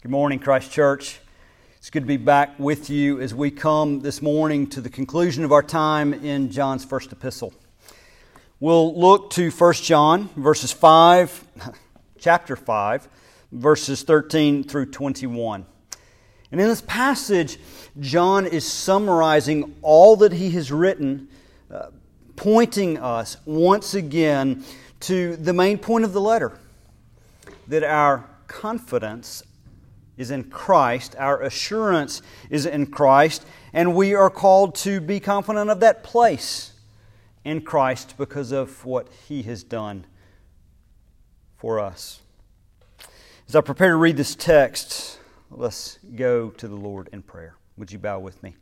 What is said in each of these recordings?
Good morning, Christ Church. It's good to be back with you as we come this morning to the conclusion of our time in John's first epistle. We'll look to 1 John, verses 5, chapter 5, verses 13 through 21. And in this passage, John is summarizing all that he has written, uh, pointing us once again to the main point of the letter that our confidence is in Christ, our assurance is in Christ, and we are called to be confident of that place in Christ because of what He has done for us. As I prepare to read this text, let's go to the Lord in prayer. Would you bow with me?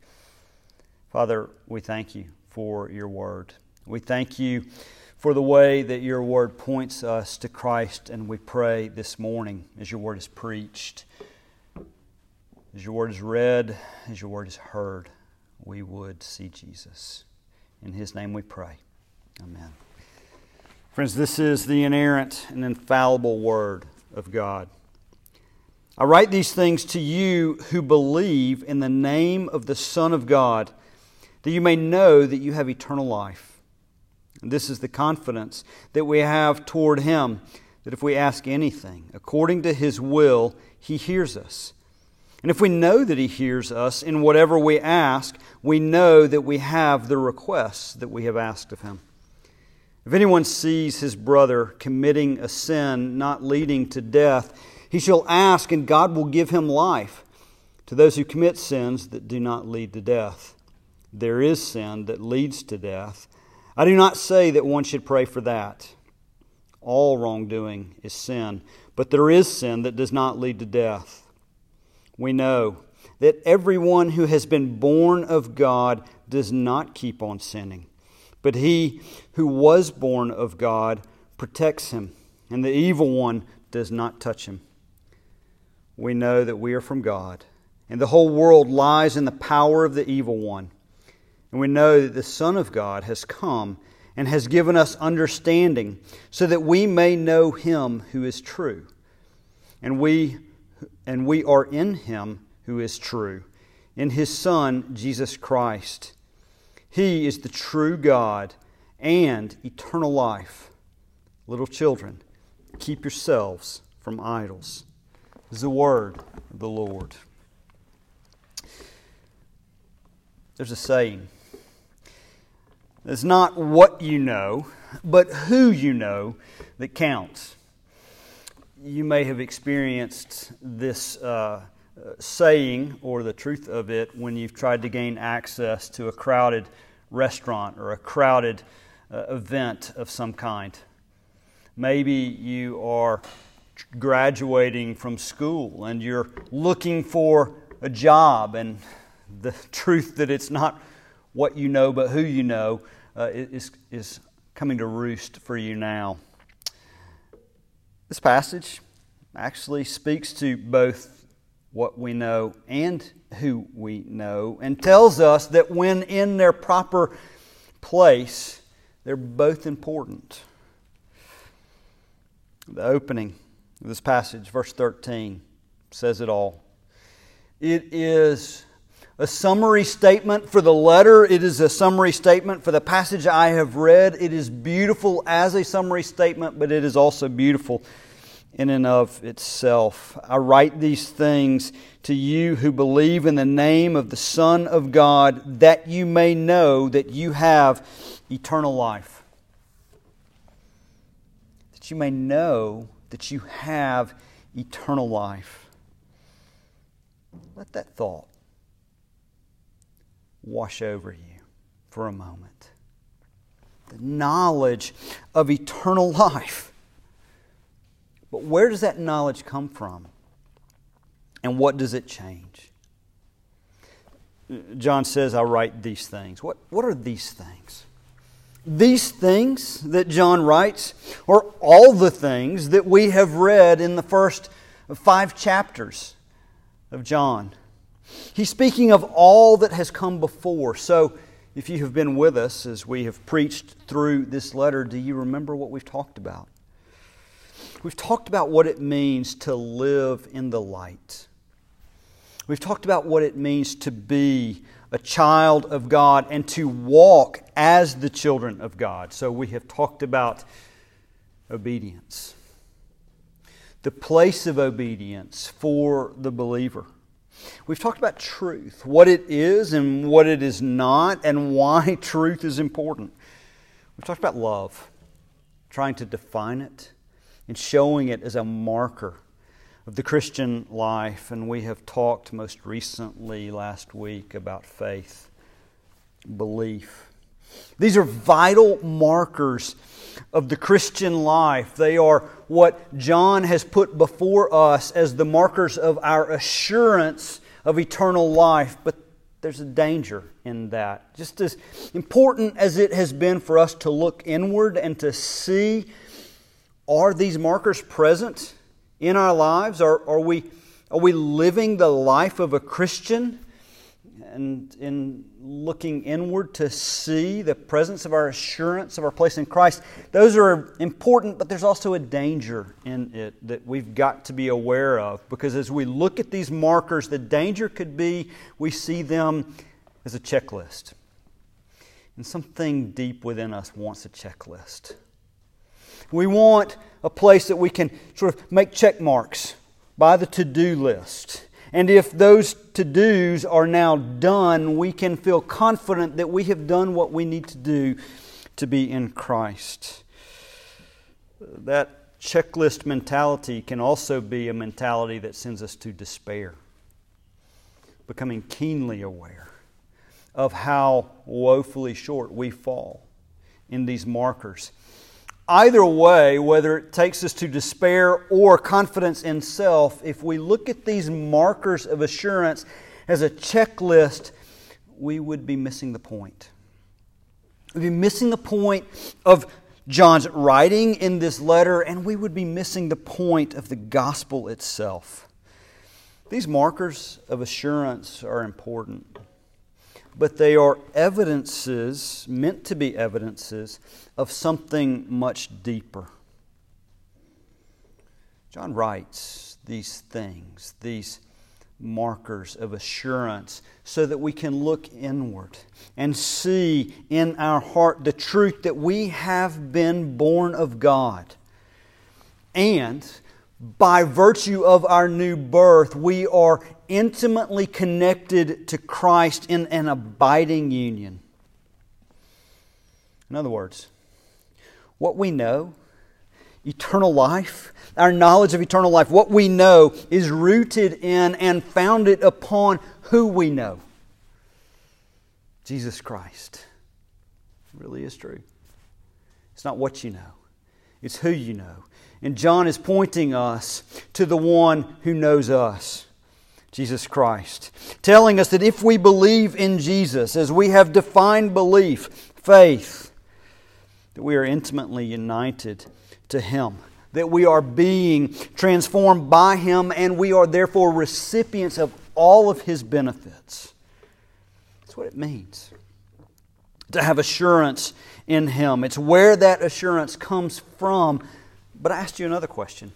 Father, we thank you for your word. We thank you for the way that your word points us to Christ, and we pray this morning as your word is preached, as your word is read, as your word is heard, we would see Jesus. In his name we pray. Amen. Friends, this is the inerrant and infallible word of God. I write these things to you who believe in the name of the Son of God, that you may know that you have eternal life. And this is the confidence that we have toward Him that if we ask anything according to His will, He hears us. And if we know that He hears us in whatever we ask, we know that we have the requests that we have asked of Him. If anyone sees his brother committing a sin not leading to death, he shall ask, and God will give him life. To those who commit sins that do not lead to death, there is sin that leads to death. I do not say that one should pray for that. All wrongdoing is sin, but there is sin that does not lead to death. We know that everyone who has been born of God does not keep on sinning, but he who was born of God protects him, and the evil one does not touch him. We know that we are from God, and the whole world lies in the power of the evil one. And we know that the Son of God has come and has given us understanding so that we may know him who is true. And we and we are in him who is true, in his Son Jesus Christ. He is the true God and eternal life. Little children, keep yourselves from idols. This is the word of the Lord. There's a saying it's not what you know, but who you know that counts. You may have experienced this uh, saying or the truth of it when you've tried to gain access to a crowded restaurant or a crowded uh, event of some kind. Maybe you are graduating from school and you're looking for a job, and the truth that it's not what you know but who you know uh, is, is coming to roost for you now. This passage actually speaks to both what we know and who we know and tells us that when in their proper place, they're both important. The opening of this passage, verse 13, says it all. It is a summary statement for the letter. It is a summary statement for the passage I have read. It is beautiful as a summary statement, but it is also beautiful in and of itself. I write these things to you who believe in the name of the Son of God, that you may know that you have eternal life. That you may know that you have eternal life. Let that thought wash over you for a moment. The knowledge of eternal life. But where does that knowledge come from? And what does it change? John says, I write these things. What, what are these things? These things that John writes are all the things that we have read in the first five chapters of John. He's speaking of all that has come before. So, if you have been with us as we have preached through this letter, do you remember what we've talked about? we've talked about what it means to live in the light. We've talked about what it means to be a child of God and to walk as the children of God. So we have talked about obedience, the place of obedience for the believer. We've talked about truth, what it is and what it is not, and why truth is important. We've talked about love, trying to define it and showing it as a marker of the Christian life. And we have talked most recently last week about faith, belief. These are vital markers of the Christian life. They are what John has put before us as the markers of our assurance of eternal life. But there's a danger in that. Just as important as it has been for us to look inward and to see are these markers present in our lives? Are, are, we, are we living the life of a Christian? And in looking inward to see the presence of our assurance of our place in Christ, those are important, but there's also a danger in it that we've got to be aware of. Because as we look at these markers, the danger could be we see them as a checklist. And something deep within us wants a checklist. We want a place that we can sort of make check marks by the to do list. And if those to dos are now done, we can feel confident that we have done what we need to do to be in Christ. That checklist mentality can also be a mentality that sends us to despair, becoming keenly aware of how woefully short we fall in these markers Either way, whether it takes us to despair or confidence in self, if we look at these markers of assurance as a checklist, we would be missing the point. We'd be missing the point of John's writing in this letter, and we would be missing the point of the gospel itself. These markers of assurance are important but they are evidences, meant to be evidences, of something much deeper. John writes these things, these markers of assurance, so that we can look inward and see in our heart the truth that we have been born of God. And by virtue of our new birth, we are intimately connected to Christ in an abiding union. In other words, what we know, eternal life, our knowledge of eternal life, what we know is rooted in and founded upon who we know Jesus Christ. It really is true. It's not what you know, it's who you know. And John is pointing us to the one who knows us. Jesus Christ, telling us that if we believe in Jesus, as we have defined belief, faith, that we are intimately united to Him, that we are being transformed by Him, and we are therefore recipients of all of His benefits. That's what it means to have assurance in Him. It's where that assurance comes from. But I asked you another question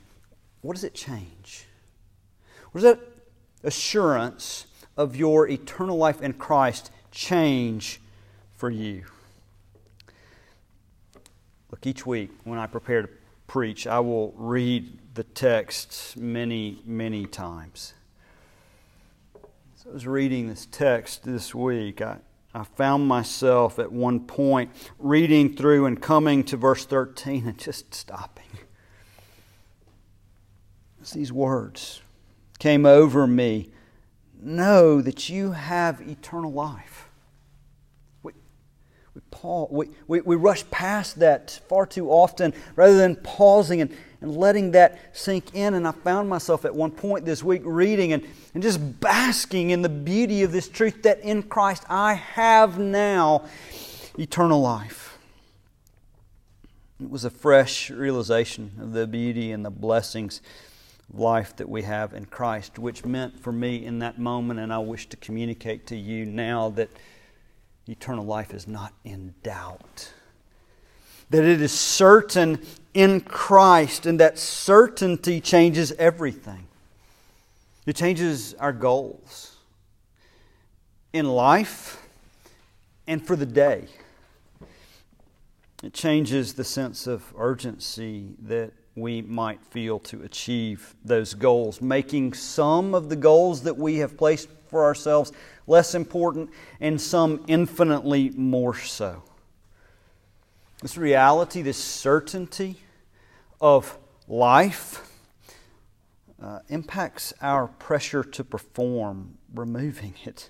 what does it change? What does that assurance of your eternal life in Christ change for you? Look, each week when I prepare to preach, I will read the text many, many times. So I was reading this text this week. I, I found myself at one point reading through and coming to verse 13 and just stopping. It's these words came over me know that you have eternal life. We, Paul, we, we, we rush past that far too often rather than pausing and, and letting that sink in. And I found myself at one point this week reading and, and just basking in the beauty of this truth that in Christ I have now eternal life. It was a fresh realization of the beauty and the blessings life that we have in Christ, which meant for me in that moment, and I wish to communicate to you now that eternal life is not in doubt. That it is certain in Christ, and that certainty changes everything. It changes our goals in life and for the day. It changes the sense of urgency that we might feel to achieve those goals, making some of the goals that we have placed for ourselves less important and some infinitely more so. This reality, this certainty of life uh, impacts our pressure to perform, removing it.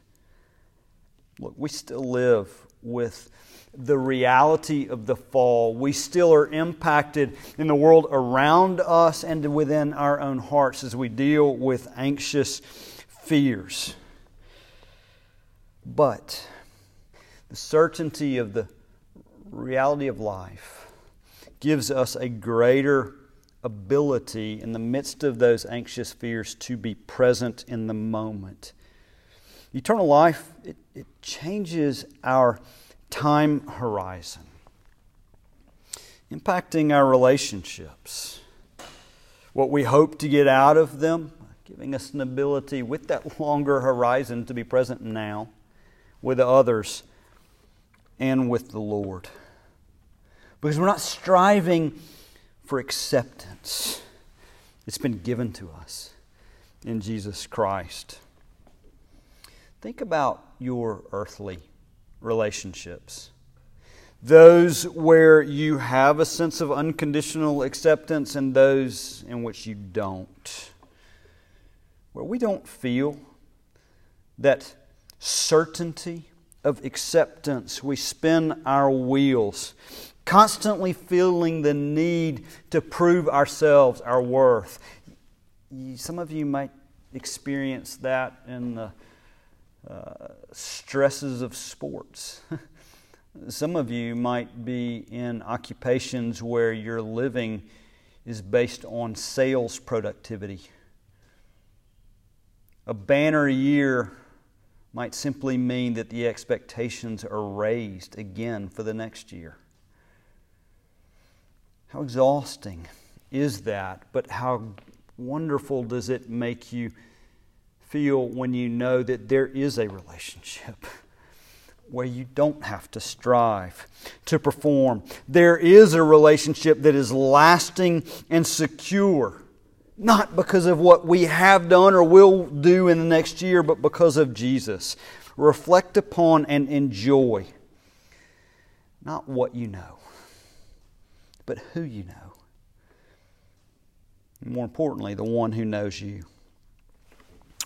Look, we still live with the reality of the fall. We still are impacted in the world around us and within our own hearts as we deal with anxious fears. But the certainty of the reality of life gives us a greater ability in the midst of those anxious fears to be present in the moment. Eternal life, it, it changes our time horizon, impacting our relationships, what we hope to get out of them, giving us an ability with that longer horizon to be present now with others and with the Lord. Because we're not striving for acceptance, it's been given to us in Jesus Christ. Think about your earthly relationships. Those where you have a sense of unconditional acceptance and those in which you don't. Where we don't feel that certainty of acceptance, we spin our wheels, constantly feeling the need to prove ourselves, our worth. Some of you might experience that in the stresses of sports. Some of you might be in occupations where your living is based on sales productivity. A banner year might simply mean that the expectations are raised again for the next year. How exhausting is that? But how wonderful does it make you feel when you know that there is a relationship where you don't have to strive to perform. There is a relationship that is lasting and secure, not because of what we have done or will do in the next year, but because of Jesus. Reflect upon and enjoy not what you know, but who you know. more importantly, the one who knows you.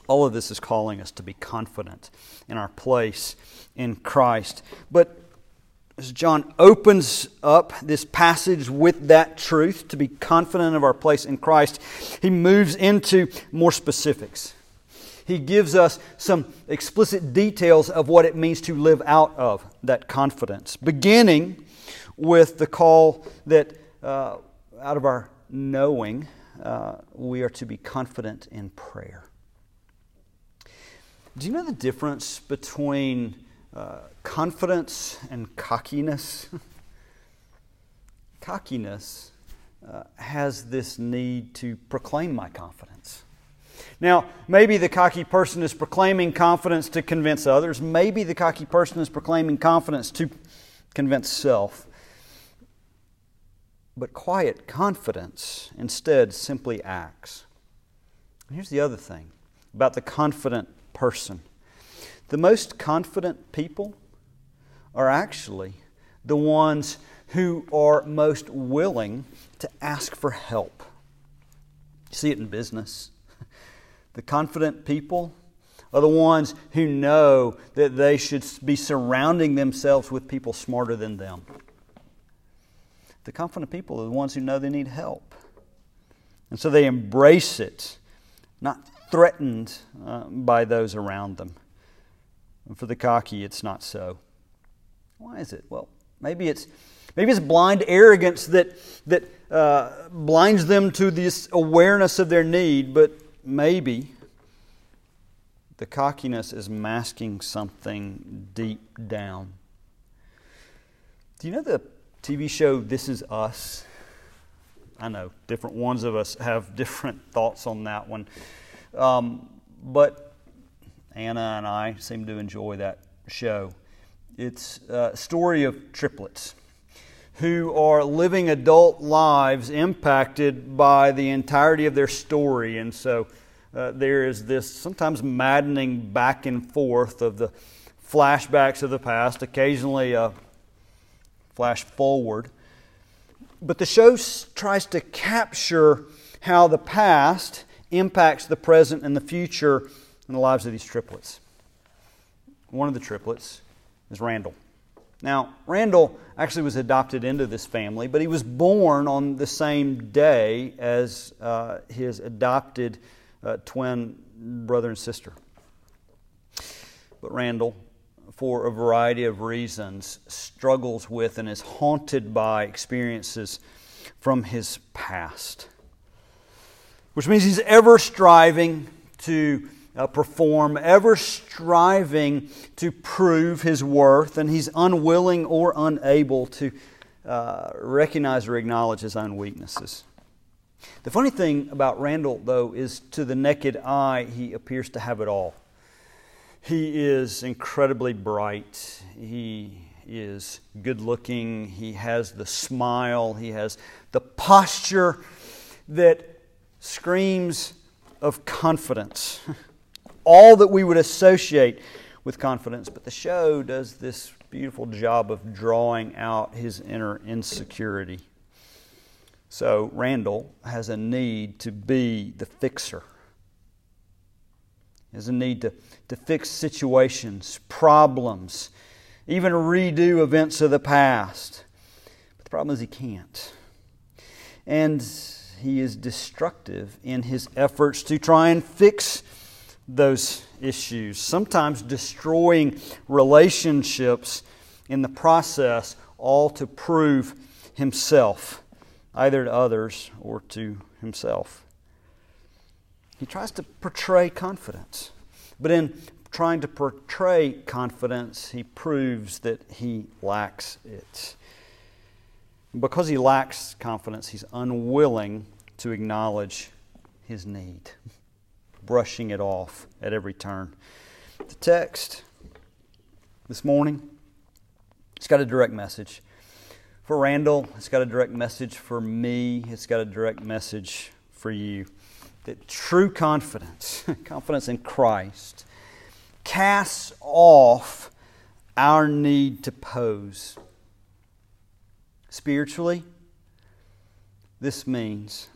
All of this is calling us to be confident in our place in Christ. But as John opens up this passage with that truth, to be confident of our place in Christ, he moves into more specifics. He gives us some explicit details of what it means to live out of that confidence, beginning with the call that uh, out of our knowing, uh, we are to be confident in prayer. Do you know the difference between uh, confidence and cockiness? cockiness uh, has this need to proclaim my confidence. Now, maybe the cocky person is proclaiming confidence to convince others. Maybe the cocky person is proclaiming confidence to convince self. But quiet confidence instead simply acts. And here's the other thing about the confident person. The most confident people are actually the ones who are most willing to ask for help. You see it in business. The confident people are the ones who know that they should be surrounding themselves with people smarter than them. The confident people are the ones who know they need help. And so they embrace it, not threatened uh, by those around them. And for the cocky, it's not so. Why is it? Well, maybe it's maybe it's blind arrogance that that uh, blinds them to this awareness of their need, but maybe the cockiness is masking something deep down. Do you know the TV show This Is Us? I know different ones of us have different thoughts on that one. Um, but Anna and I seem to enjoy that show. It's a story of triplets who are living adult lives impacted by the entirety of their story. And so uh, there is this sometimes maddening back and forth of the flashbacks of the past, occasionally a flash forward. But the show tries to capture how the past impacts the present and the future in the lives of these triplets. One of the triplets is Randall. Now, Randall actually was adopted into this family, but he was born on the same day as uh, his adopted uh, twin brother and sister. But Randall, for a variety of reasons, struggles with and is haunted by experiences from his past, which means he's ever striving to uh, perform, ever striving to prove his worth, and he's unwilling or unable to uh, recognize or acknowledge his own weaknesses. The funny thing about Randall, though, is to the naked eye, he appears to have it all. He is incredibly bright. He is good looking. He has the smile. He has the posture that screams of confidence. all that we would associate with confidence. But the show does this beautiful job of drawing out his inner insecurity. So Randall has a need to be the fixer. He has a need to, to fix situations, problems, even redo events of the past. But the problem is he can't. And he is destructive in his efforts to try and fix those issues, sometimes destroying relationships in the process, all to prove himself, either to others or to himself. He tries to portray confidence, but in trying to portray confidence, he proves that he lacks it. Because he lacks confidence, he's unwilling to acknowledge his need brushing it off at every turn. The text this morning, it's got a direct message. For Randall, it's got a direct message for me, it's got a direct message for you. That true confidence, confidence in Christ, casts off our need to pose. Spiritually, this means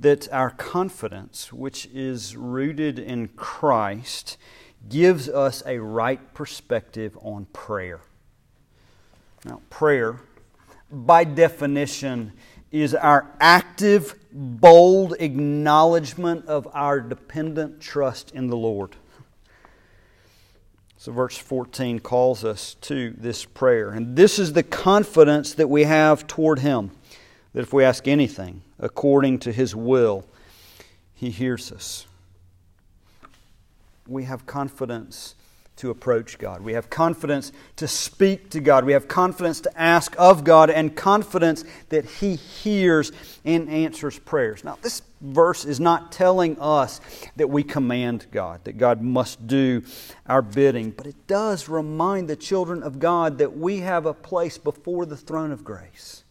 that our confidence, which is rooted in Christ, gives us a right perspective on prayer. Now, prayer, by definition, is our active, bold acknowledgement of our dependent trust in the Lord. So, verse 14 calls us to this prayer. And this is the confidence that we have toward Him that if we ask anything according to His will, He hears us. We have confidence to approach God. We have confidence to speak to God. We have confidence to ask of God and confidence that He hears and answers prayers. Now, this verse is not telling us that we command God, that God must do our bidding, but it does remind the children of God that we have a place before the throne of grace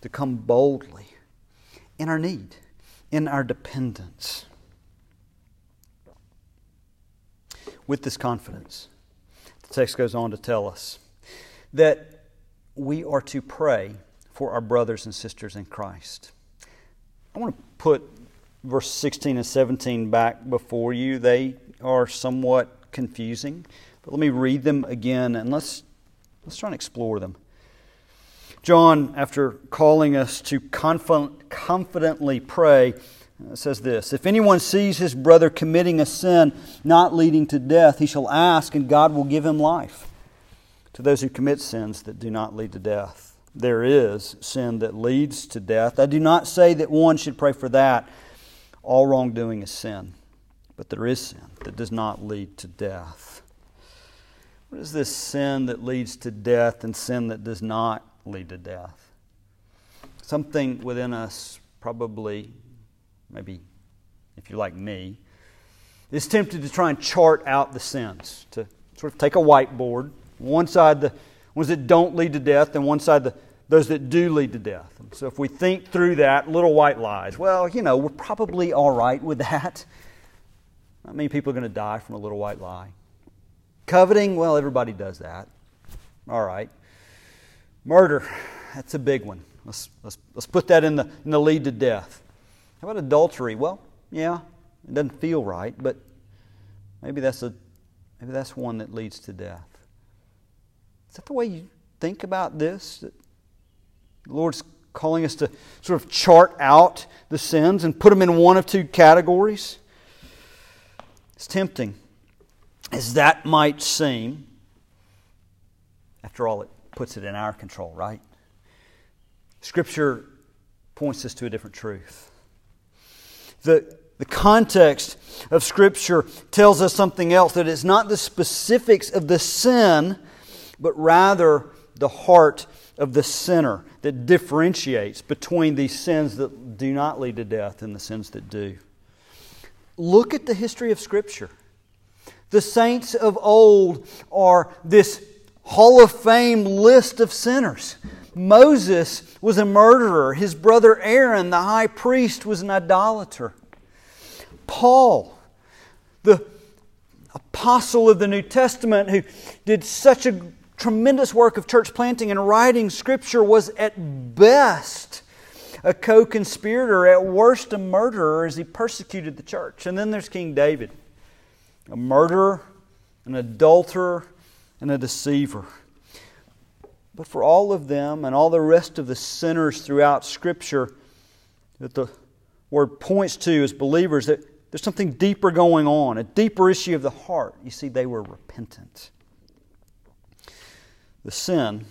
to come boldly in our need, in our dependence. With this confidence, the text goes on to tell us that we are to pray for our brothers and sisters in Christ. I want to put verse 16 and 17 back before you. They are somewhat confusing, but let me read them again and let's, let's try and explore them. John, after calling us to confidently pray, uh, says this If anyone sees his brother committing a sin not leading to death, he shall ask, and God will give him life. To those who commit sins that do not lead to death, there is sin that leads to death. I do not say that one should pray for that. All wrongdoing is sin, but there is sin that does not lead to death. What is this sin that leads to death and sin that does not lead to death. something within us, probably, maybe if you're like me, is tempted to try and chart out the sins, to sort of take a whiteboard, one side the ones that don't lead to death, and one side the those that do lead to death. So if we think through that, little white lies, well, you know, we're probably all right with that. Not many people are going to die from a little white lie. Coveting, well, everybody does that. All right. Murder, that's a big one. Let's, let's, let's put that in the, in the lead to death. How about adultery? Well, yeah, it doesn't feel right, but maybe that's, a, maybe that's one that leads to death. Is that the way you think about this? The Lord's calling us to sort of chart out the sins and put them in one of two categories. It's tempting, as that might seem. After all, it puts it in our control, right? Scripture points us to a different truth. The, the context of Scripture tells us something else that it's not the specifics of the sin, but rather the heart of the sinner that differentiates between these sins that do not lead to death and the sins that do. Look at the history of Scripture. The saints of old are this Hall of Fame list of sinners. Moses was a murderer. His brother Aaron, the high priest, was an idolater. Paul, the apostle of the New Testament, who did such a tremendous work of church planting and writing Scripture, was at best a co conspirator, at worst a murderer as he persecuted the church. And then there's King David, a murderer, an adulterer, and a deceiver. But for all of them and all the rest of the sinners throughout Scripture, that the word points to as believers, that there's something deeper going on, a deeper issue of the heart. You see, they were repentant. The sin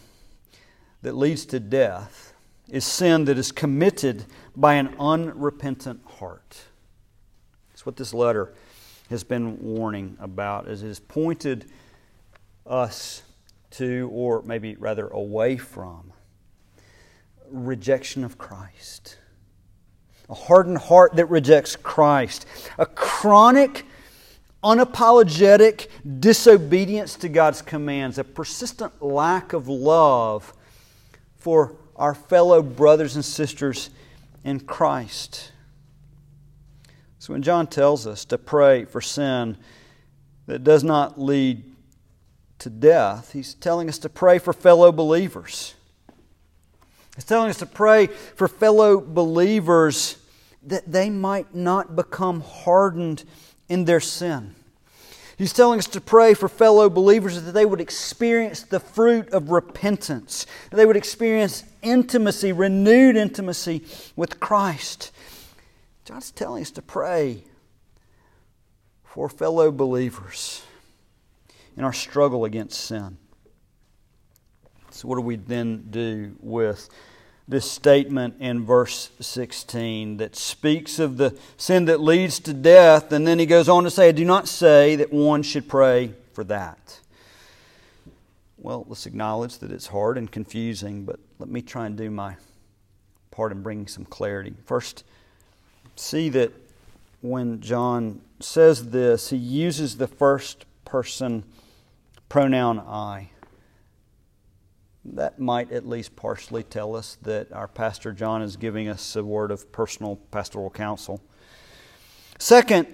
that leads to death is sin that is committed by an unrepentant heart. That's what this letter has been warning about, as it is pointed us to, or maybe rather away from, rejection of Christ. A hardened heart that rejects Christ. A chronic unapologetic disobedience to God's commands, a persistent lack of love for our fellow brothers and sisters in Christ. So when John tells us to pray for sin that does not lead to death, he's telling us to pray for fellow believers. He's telling us to pray for fellow believers that they might not become hardened in their sin. He's telling us to pray for fellow believers that they would experience the fruit of repentance, that they would experience intimacy, renewed intimacy with Christ. John's telling us to pray for fellow believers in our struggle against sin. So, what do we then do with this statement in verse 16 that speaks of the sin that leads to death, and then he goes on to say, I do not say that one should pray for that. Well, let's acknowledge that it's hard and confusing, but let me try and do my part in bringing some clarity. First, see that when John says this, he uses the first person pronoun I that might at least partially tell us that our Pastor John is giving us a word of personal pastoral counsel. Second,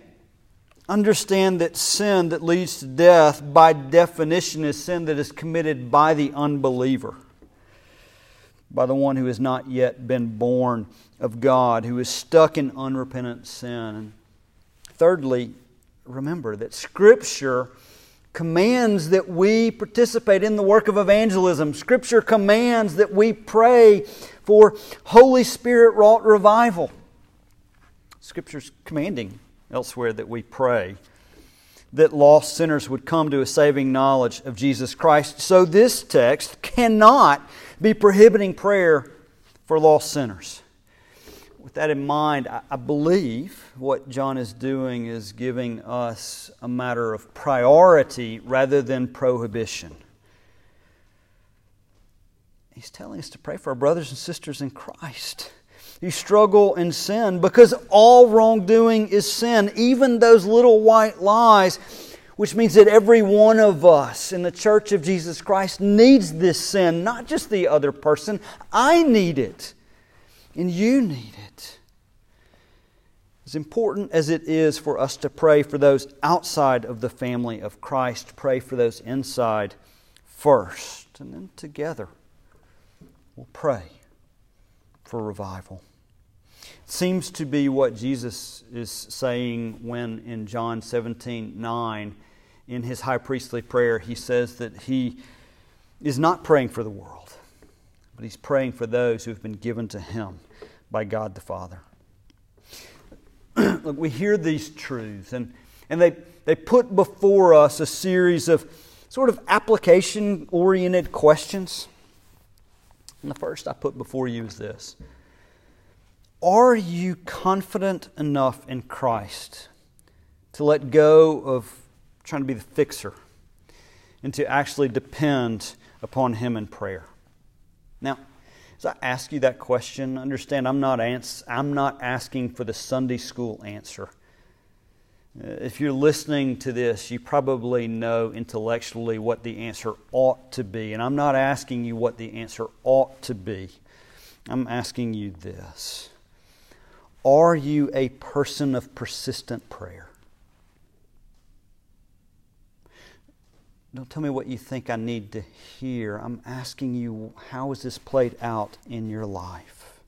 understand that sin that leads to death, by definition, is sin that is committed by the unbeliever, by the one who has not yet been born of God, who is stuck in unrepentant sin. Thirdly, remember that Scripture commands that we participate in the work of evangelism. Scripture commands that we pray for Holy Spirit wrought revival. Scripture's commanding elsewhere that we pray that lost sinners would come to a saving knowledge of Jesus Christ. So this text cannot be prohibiting prayer for lost sinners that in mind, I, believe what John is doing is giving us a matter of priority rather than prohibition. He's telling us to pray for our brothers and sisters in Christ who struggle in sin because all wrongdoing is sin, even those little white lies, which means that every one of us in the church of Jesus Christ needs this sin, not just the other person. I need it, and you need it. As important as it is for us to pray for those outside of the family of Christ, pray for those inside first, and then together we'll pray for revival. It seems to be what Jesus is saying when in John 17 9, in his high priestly prayer, he says that he is not praying for the world, but he's praying for those who have been given to him by God the Father. Look, we hear these truths, and, and they, they put before us a series of sort of application oriented questions. And the first I put before you is this Are you confident enough in Christ to let go of trying to be the fixer and to actually depend upon Him in prayer? Now, as I ask you that question, understand I'm not, ans- I'm not asking for the Sunday school answer. Uh, if you're listening to this, you probably know intellectually what the answer ought to be. And I'm not asking you what the answer ought to be. I'm asking you this Are you a person of persistent prayer? Don't tell me what you think I need to hear. I'm asking you, how is this played out in your life?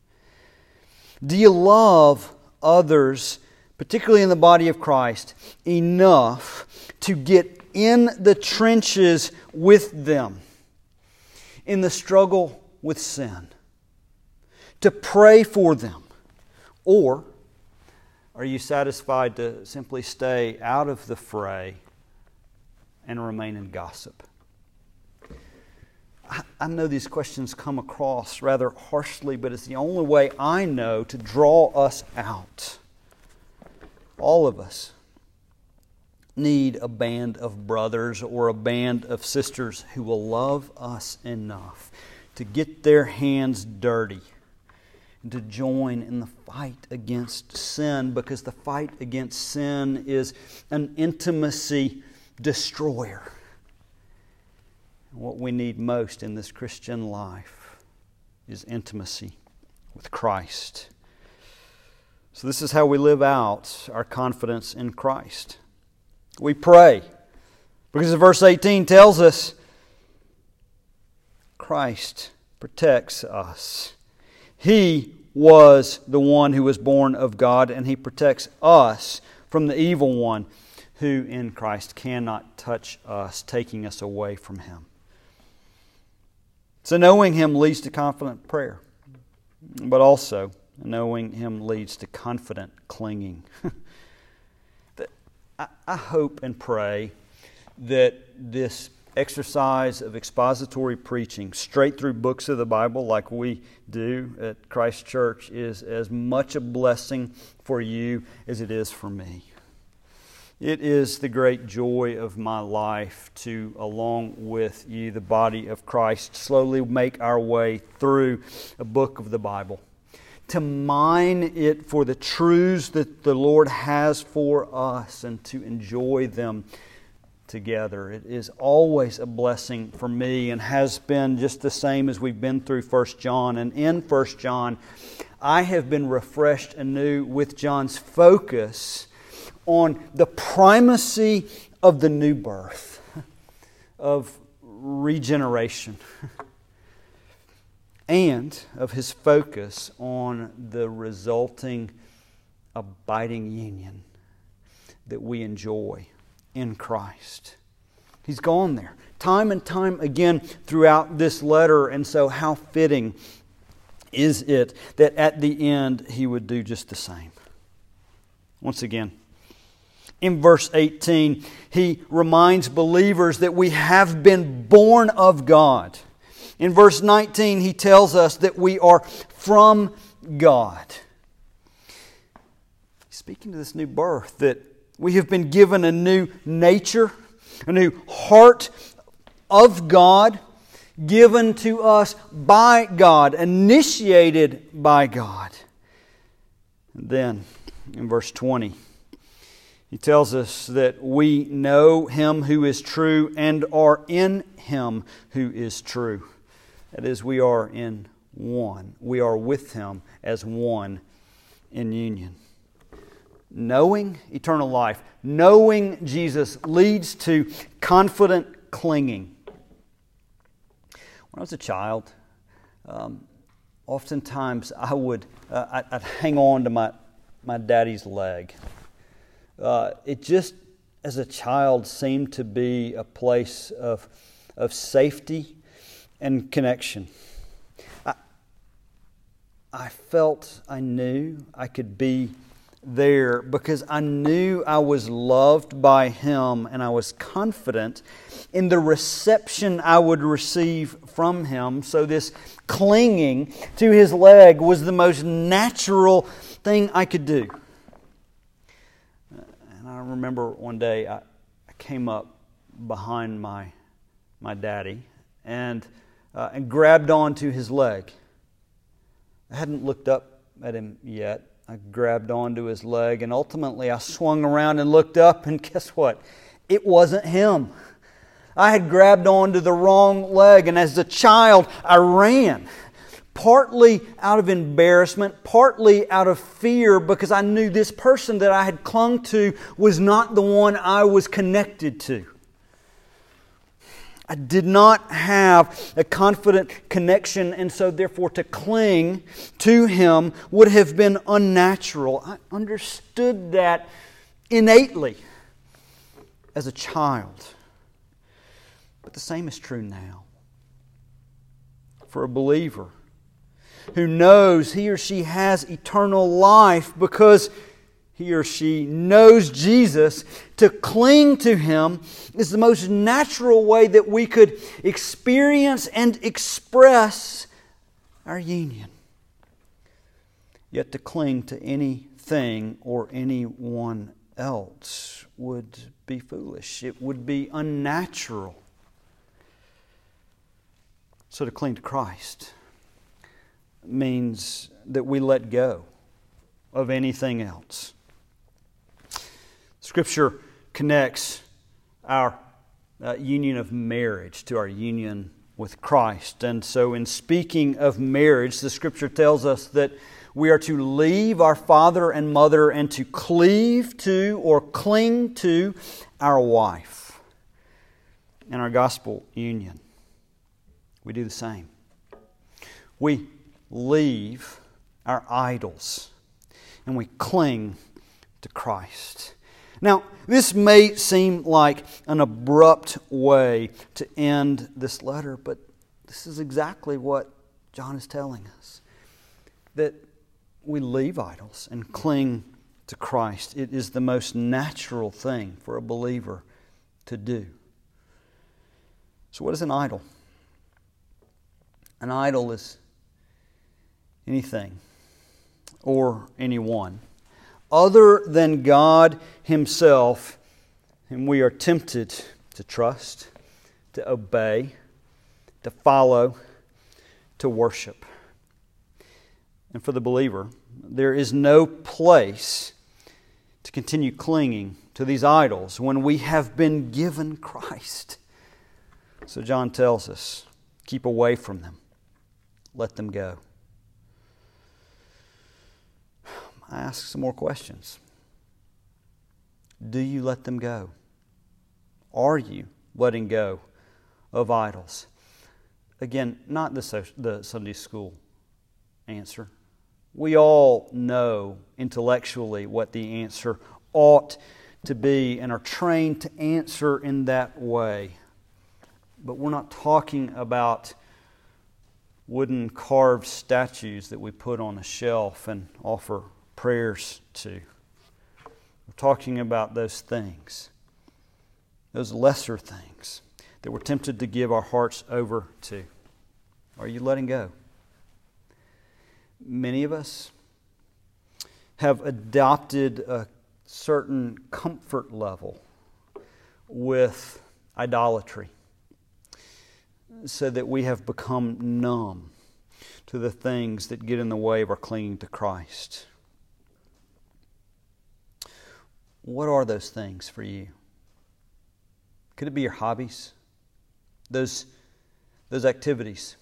Do you love others? particularly in the body of Christ, enough to get in the trenches with them in the struggle with sin, to pray for them? Or are you satisfied to simply stay out of the fray and remain in gossip? I know these questions come across rather harshly, but it's the only way I know to draw us out all of us need a band of brothers or a band of sisters who will love us enough to get their hands dirty and to join in the fight against sin because the fight against sin is an intimacy destroyer. What we need most in this Christian life is intimacy with Christ. So, this is how we live out our confidence in Christ. We pray. Because verse 18 tells us Christ protects us. He was the one who was born of God, and He protects us from the evil one who in Christ cannot touch us, taking us away from Him. So, knowing Him leads to confident prayer, but also Knowing Him leads to confident clinging. I hope and pray that this exercise of expository preaching straight through books of the Bible, like we do at Christ Church, is as much a blessing for you as it is for me. It is the great joy of my life to, along with you, the body of Christ, slowly make our way through a book of the Bible to mine it for the truths that the Lord has for us and to enjoy them together. It is always a blessing for me and has been just the same as we've been through 1 John. And in 1 John, I have been refreshed anew with John's focus on the primacy of the new birth, of regeneration. and of his focus on the resulting abiding union that we enjoy in Christ. He's gone there time and time again throughout this letter, and so how fitting is it that at the end he would do just the same? Once again, in verse 18, he reminds believers that we have been born of God. In verse 19, he tells us that we are from God. Speaking to this new birth, that we have been given a new nature, a new heart of God, given to us by God, initiated by God. And then in verse 20, he tells us that we know him who is true and are in him who is true. That is, we are in one. We are with him as one in union. Knowing eternal life, knowing Jesus leads to confident clinging. When I was a child, um, oftentimes I would uh, I'd hang on to my, my daddy's leg. Uh, it just, as a child, seemed to be a place of, of safety and connection. I, I felt I knew I could be there because I knew I was loved by Him and I was confident in the reception I would receive from Him. So, this clinging to His leg was the most natural thing I could do. Remember one day I, I came up behind my, my daddy and, uh, and grabbed onto his leg. I hadn't looked up at him yet I grabbed onto his leg, and ultimately I swung around and looked up, and guess what? It wasn't him. I had grabbed onto the wrong leg, and as a child, I ran. Partly out of embarrassment, partly out of fear, because I knew this person that I had clung to was not the one I was connected to. I did not have a confident connection, and so therefore to cling to him would have been unnatural. I understood that innately as a child. But the same is true now. For a believer who knows he or she has eternal life because he or she knows Jesus, to cling to him is the most natural way that we could experience and express our union. Yet to cling to anything or anyone else would be foolish, it would be unnatural. So to cling to Christ means that we let go of anything else. Scripture connects our uh, union of marriage to our union with Christ. And so, in speaking of marriage, the Scripture tells us that we are to leave our father and mother and to cleave to or cling to our wife. In our gospel union, we do the same. We leave our idols and we cling to Christ. Now, this may seem like an abrupt way to end this letter, but this is exactly what John is telling us that we leave idols and cling to Christ. It is the most natural thing for a believer to do. So, what is an idol? An idol is anything or anyone other than God Himself, and we are tempted to trust, to obey, to follow, to worship. And for the believer, there is no place to continue clinging to these idols when we have been given Christ. So John tells us keep away from them, let them go. I ask some more questions. Do you let them go? Are you letting go of idols? Again, not the, the Sunday school answer. We all know intellectually what the answer ought to be and are trained to answer in that way. But we're not talking about wooden carved statues that we put on a shelf and offer prayers to. We're talking about those things, those lesser things that we're tempted to give our hearts over to. Are you letting go? Many of us have adopted a certain comfort level with idolatry. so that we have become numb to the things that get in the way of our clinging to Christ. What are those things for you? Could it be your hobbies? Those, those activities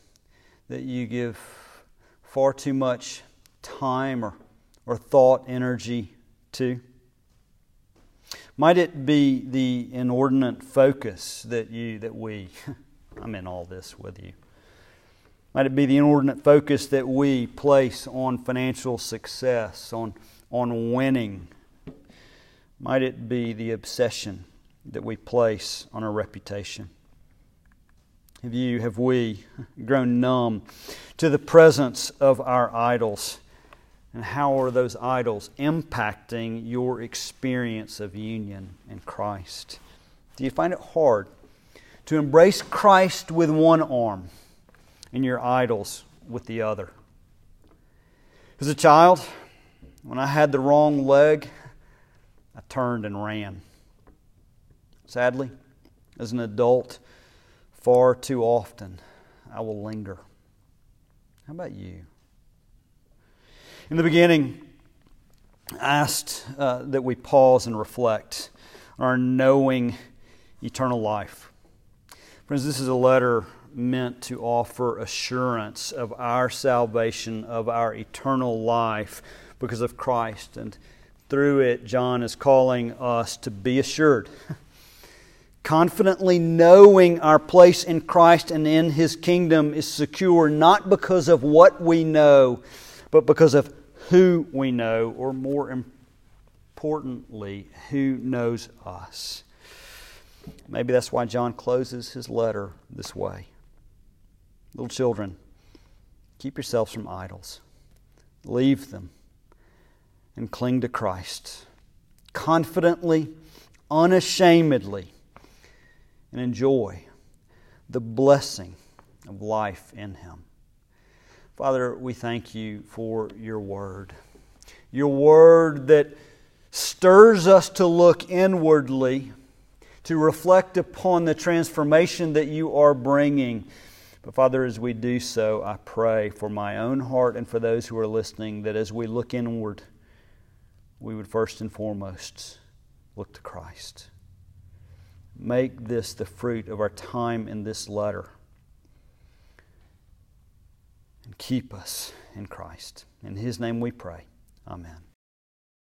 that you give far too much time or, or thought, energy to? Might it be the inordinate focus that you, that we, I'm in all this with you. Might it be the inordinate focus that we place on financial success, on, on winning? Might it be the obsession that we place on our reputation? Have you, have we grown numb to the presence of our idols? And how are those idols impacting your experience of union in Christ? Do you find it hard to embrace Christ with one arm and your idols with the other? As a child, when I had the wrong leg, I turned and ran. Sadly, as an adult, far too often I will linger. How about you? In the beginning, I asked uh, that we pause and reflect on our knowing eternal life. Friends, this is a letter meant to offer assurance of our salvation, of our eternal life because of Christ. And through it, John is calling us to be assured. Confidently knowing our place in Christ and in His kingdom is secure not because of what we know, but because of who we know, or more importantly, who knows us. Maybe that's why John closes his letter this way. Little children, keep yourselves from idols, leave them, and cling to Christ confidently, unashamedly, and enjoy the blessing of life in Him. Father, we thank you for your word. Your word that stirs us to look inwardly, to reflect upon the transformation that you are bringing. But Father, as we do so, I pray for my own heart and for those who are listening that as we look inward, we would first and foremost look to Christ. Make this the fruit of our time in this letter and keep us in Christ. In His name we pray. Amen.